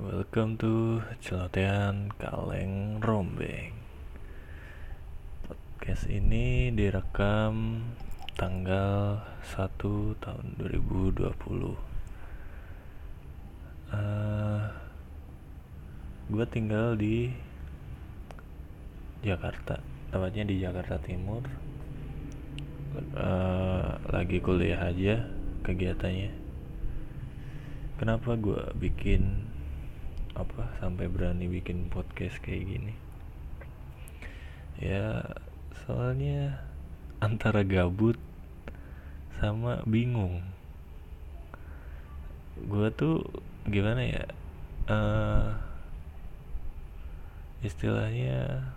Welcome to Celotehan Kaleng Rombeng. Podcast ini direkam tanggal 1 tahun 2020 uh, Gue tinggal di Jakarta Tepatnya di Jakarta Timur. Uh, Lagi kuliah aja kegiatannya. Kenapa gue bikin apa sampai berani bikin podcast kayak gini. Ya soalnya antara gabut sama bingung. Gue tuh gimana ya uh, istilahnya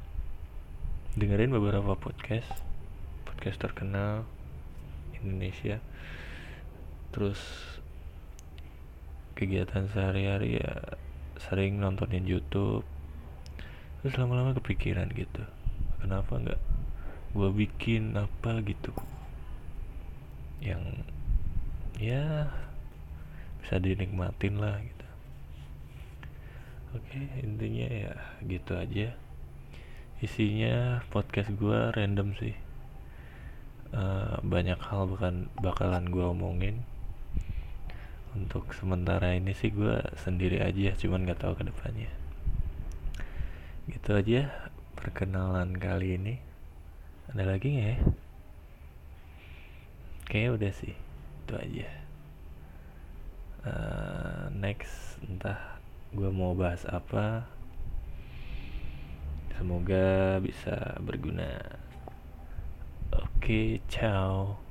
dengerin beberapa podcast podcast terkenal Indonesia. Terus kegiatan sehari-hari ya sering nontonin YouTube. Terus lama-lama kepikiran gitu kenapa nggak gue bikin apa gitu. Yang ya bisa dinikmatin lah gitu. Oke intinya ya gitu aja. Isinya podcast gue random sih. Uh, banyak hal bukan bakalan gue omongin untuk sementara ini sih gue sendiri aja cuman nggak tahu ke depannya gitu aja perkenalan kali ini. Ada lagi nggak ya? Kayaknya udah sih itu aja. Uh, next entah gue mau bahas apa. Semoga bisa berguna. Oke okay, ciao